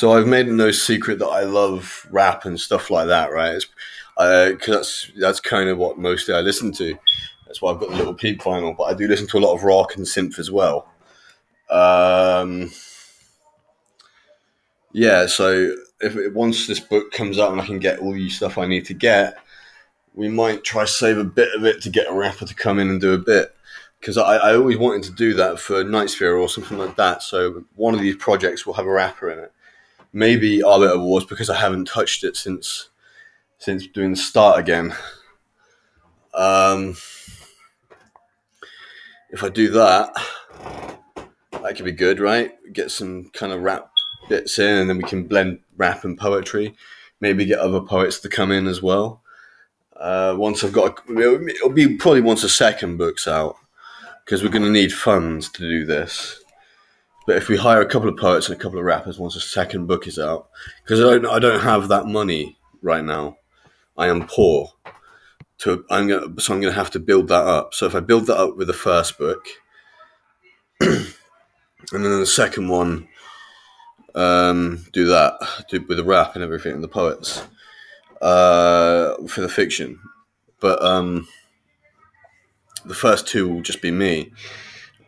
So I've made no secret that I love rap and stuff like that, right? Because that's that's kind of what mostly I listen to. That's why I've got the Lil Peep vinyl. But I do listen to a lot of rock and synth as well. Um, yeah, so if once this book comes out and I can get all the stuff I need to get, we might try to save a bit of it to get a rapper to come in and do a bit because I, I always wanted to do that for Nightsphere or something like that. So one of these projects will have a rapper in it. Maybe Arbiter Wars because I haven't touched it since since doing the start again. Um, if I do that, that could be good, right? Get some kind of rap bits in, and then we can blend rap and poetry. Maybe get other poets to come in as well. Uh, once I've got, a, it'll be probably once a second book's out because we're going to need funds to do this. But if we hire a couple of poets and a couple of rappers once the second book is out, because I don't, I don't have that money right now. I am poor. To I'm gonna, so I'm going to have to build that up. So if I build that up with the first book, and then the second one, um, do that do with the rap and everything and the poets uh, for the fiction. But um, the first two will just be me.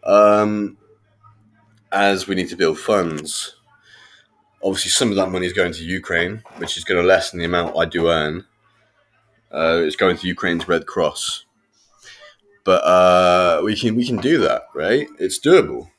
Um, as we need to build funds, obviously some of that money is going to Ukraine, which is going to lessen the amount I do earn. Uh, it's going to Ukraine's Red Cross, but uh, we can we can do that, right? It's doable.